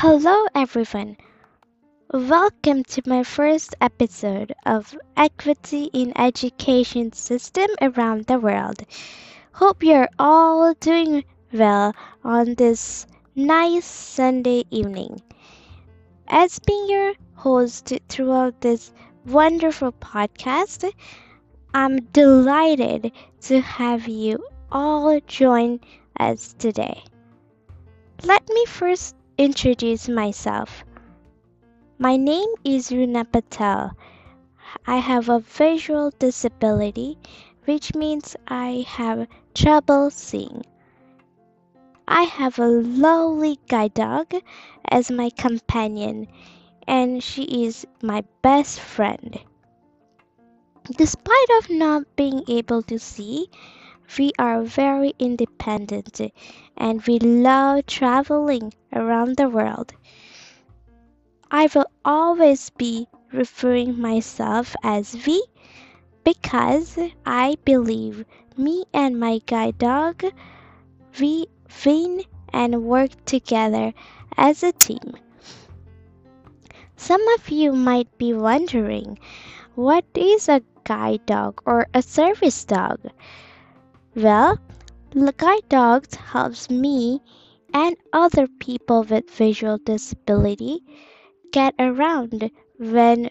Hello, everyone. Welcome to my first episode of Equity in Education System around the world. Hope you're all doing well on this nice Sunday evening. As being your host throughout this wonderful podcast, I'm delighted to have you all join us today. Let me first introduce myself. My name is Runa Patel. I have a visual disability, which means I have trouble seeing. I have a lovely guide dog as my companion, and she is my best friend. Despite of not being able to see, we are very independent and we love traveling around the world. I will always be referring myself as we because I believe me and my guide dog we win and work together as a team. Some of you might be wondering what is a guide dog or a service dog? Well, guide dogs helps me and other people with visual disability get around when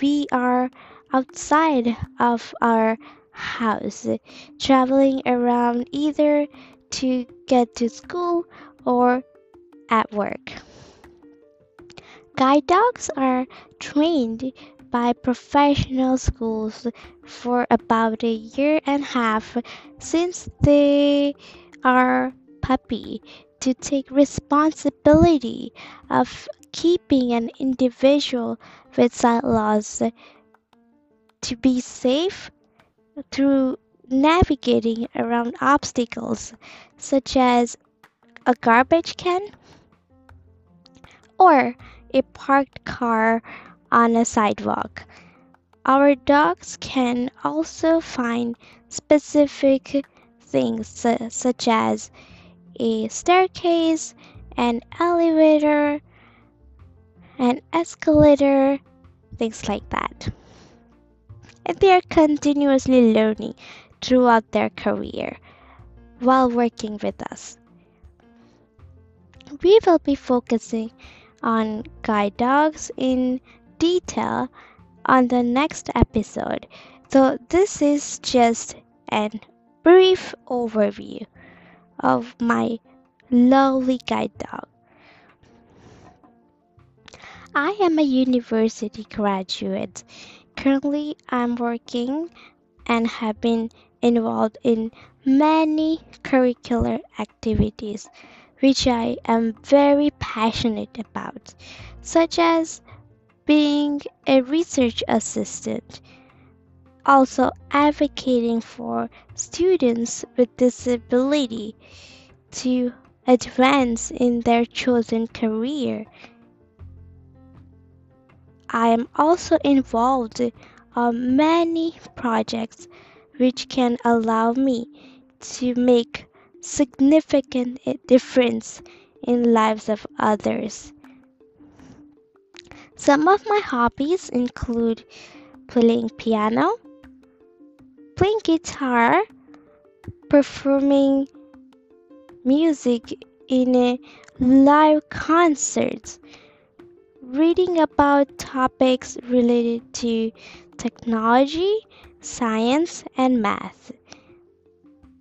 we are outside of our house, traveling around either to get to school or at work. Guide dogs are trained by professional schools for about a year and a half since they are puppy to take responsibility of keeping an individual with sight loss to be safe through navigating around obstacles such as a garbage can or a parked car on a sidewalk. Our dogs can also find specific things such as a staircase, an elevator, an escalator, things like that. And they are continuously learning throughout their career while working with us. We will be focusing on guide dogs in detail on the next episode. So, this is just an brief overview of my lovely guide dog. I am a university graduate. Currently, I'm working and have been involved in many curricular activities which I am very passionate about, such as being a research assistant, also advocating for students with disability to advance in their chosen career. I am also involved on many projects which can allow me to make significant difference in lives of others. Some of my hobbies include playing piano, playing guitar, performing music in a live concerts, reading about topics related to technology, science, and math.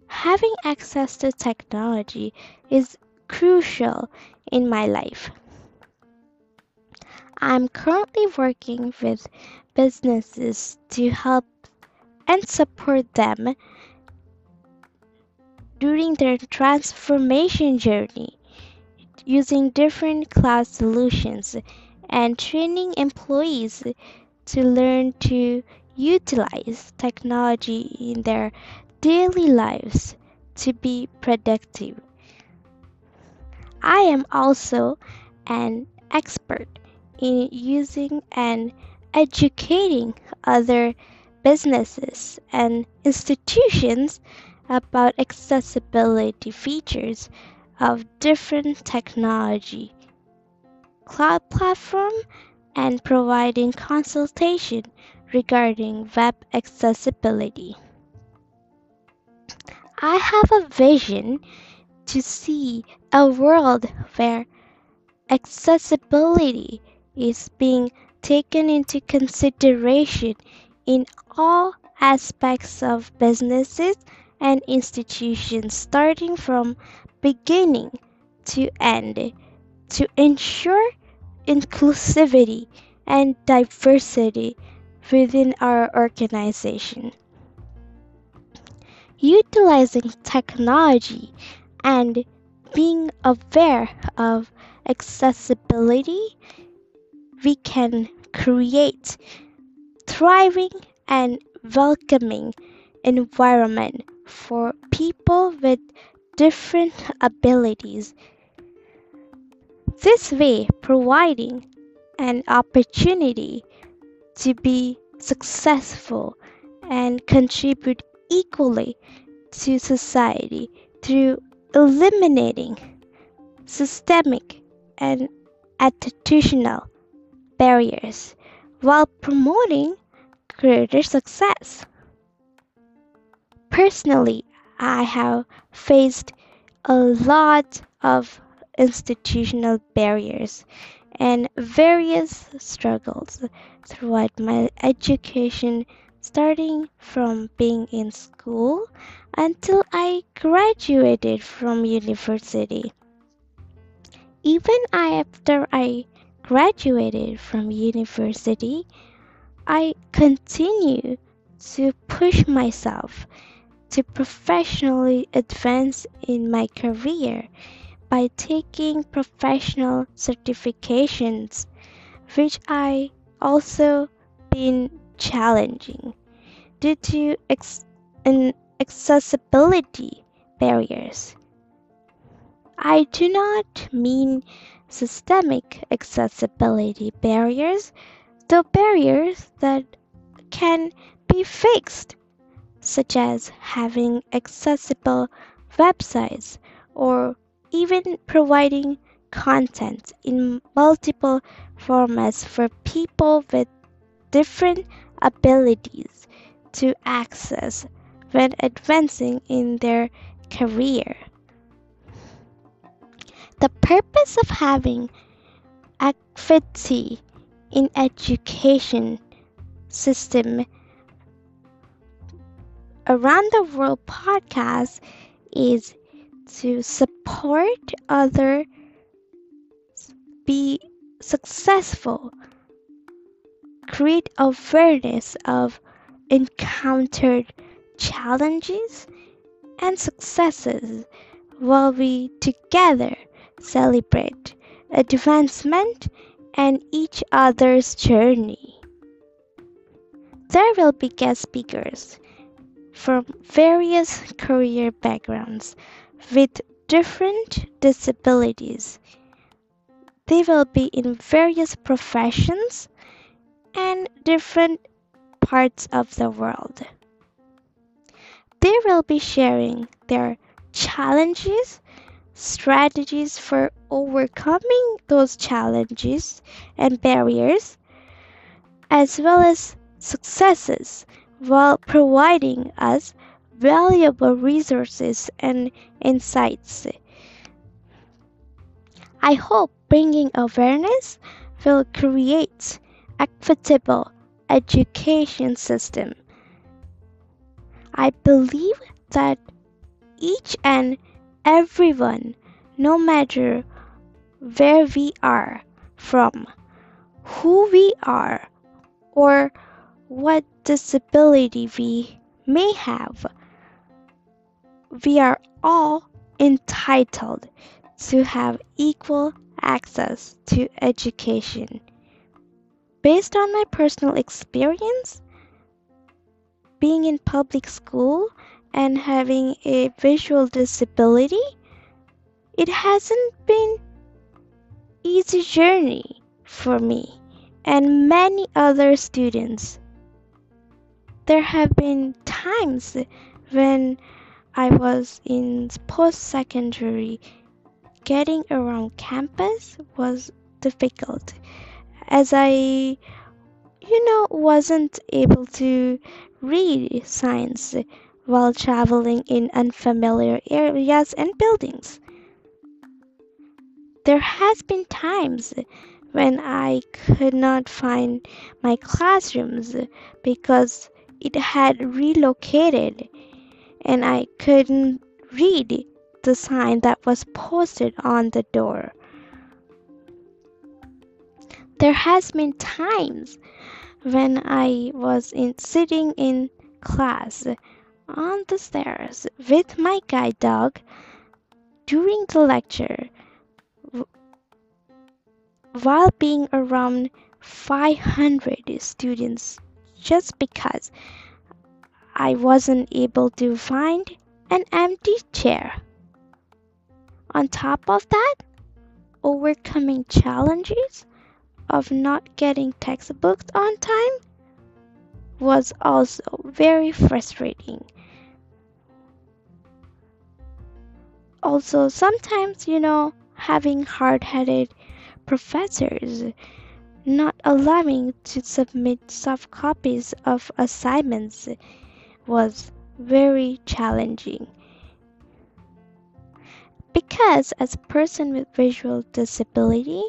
Having access to technology is crucial in my life. I'm currently working with businesses to help and support them during their transformation journey using different cloud solutions and training employees to learn to utilize technology in their daily lives to be productive. I am also an expert in using and educating other businesses and institutions about accessibility features of different technology cloud platform and providing consultation regarding web accessibility. I have a vision to see a world where accessibility is being taken into consideration in all aspects of businesses and institutions starting from beginning to end to ensure inclusivity and diversity within our organization. Utilizing technology and being aware of accessibility, we can create thriving and welcoming environment for people with different abilities. This way, providing an opportunity to be successful and contribute equally to society through eliminating systemic and attitudinal barriers while promoting greater success. Personally, I have faced a lot of institutional barriers and various struggles throughout my education, starting from being in school until I graduated from university. Even after I graduated from university, I continue to push myself to professionally advance in my career by taking professional certifications, which I also been challenging due to ex- accessibility barriers. I do not mean systemic accessibility barriers, the barriers that can be fixed such as having accessible websites or even providing content in multiple formats for people with different abilities to access when advancing in their career. The purpose of having equity in education system Around the World podcast is to support other be successful, create awareness of encountered challenges and successes while we together celebrate advancement and each other's journey. There will be guest speakers from various career backgrounds with different disabilities. They will be in various professions and different parts of the world. They will be sharing their challenges, strategies for overcoming those challenges and barriers, as well as successes while providing us valuable resources and insights. I hope bringing awareness will create equitable education system. I believe that each and everyone, no matter where we are from, who we are, or what disability we may have, we are all entitled to have equal access to education. Based on my personal experience, being in public school and having a visual disability, it hasn't been easy journey for me and many other students. There have been times when I was in post secondary, getting around campus was difficult as I, you know, wasn't able to read signs while traveling in unfamiliar areas and buildings. There has been times when I could not find my classrooms because it had relocated and I couldn't read the sign that was posted on the door. There has been times when I was in sitting in class on the stairs with my guide dog during the lecture while being around 500 students just because I wasn't able to find an empty chair. On top of that, overcoming challenges of not getting textbooks on time was also very frustrating. Also, sometimes, you know, having hard headed professors not allowing to submit soft copies of assignments was very challenging. Because as a person with visual disability,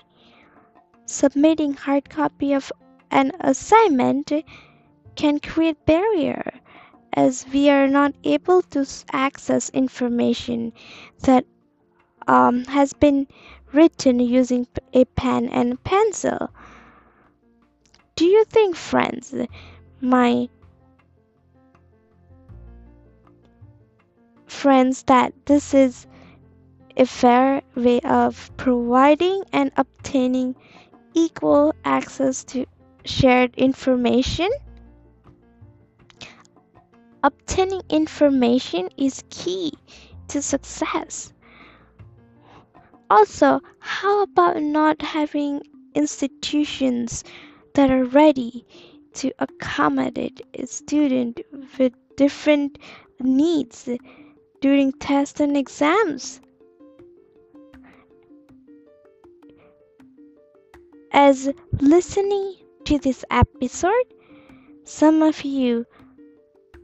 submitting hard copy of an assignment can create barrier as we are not able to access information that um, has been written using a pen and pencil. Do you think, friends, my friends, that this is a fair way of providing and obtaining equal access to shared information? Obtaining information is key to success. Also, how about not having institutions that are ready to accommodate a student with different needs during tests and exams? As listening to this episode, some of you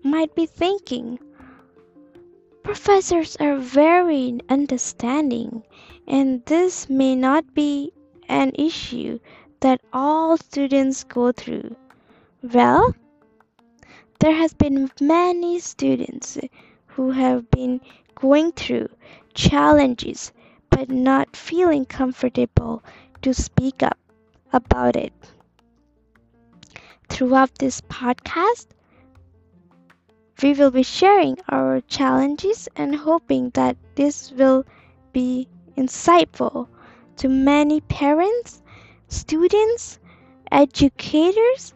might be thinking, professors are very understanding and this may not be an issue that all students go through. Well, there has been many students who have been going through challenges but not feeling comfortable to speak up about it. Throughout this podcast, we will be sharing our challenges and hoping that this will be insightful to many parents, students, educators,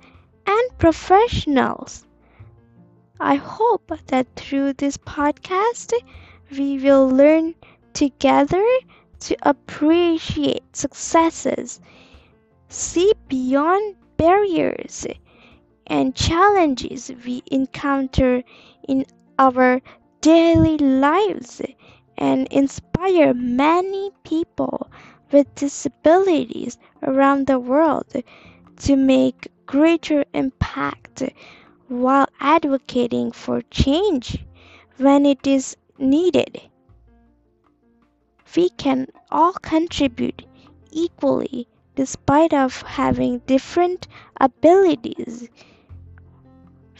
and professionals. I hope that through this podcast, we will learn together to appreciate successes, see beyond barriers and challenges we encounter in our daily lives and inspire many people with disabilities around the world to make greater impact while advocating for change when it is needed. We can all contribute equally despite of having different abilities.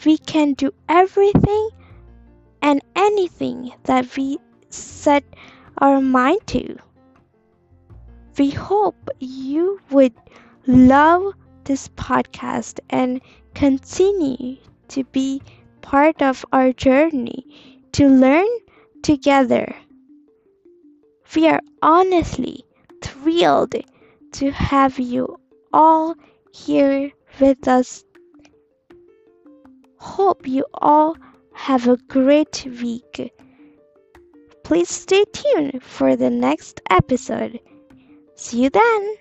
We can do everything and anything that we set our mind to. We hope you would love this podcast and continue to be part of our journey to learn together. We are honestly thrilled to have you all here with us. Hope you all have a great week. Please stay tuned for the next episode. See you then!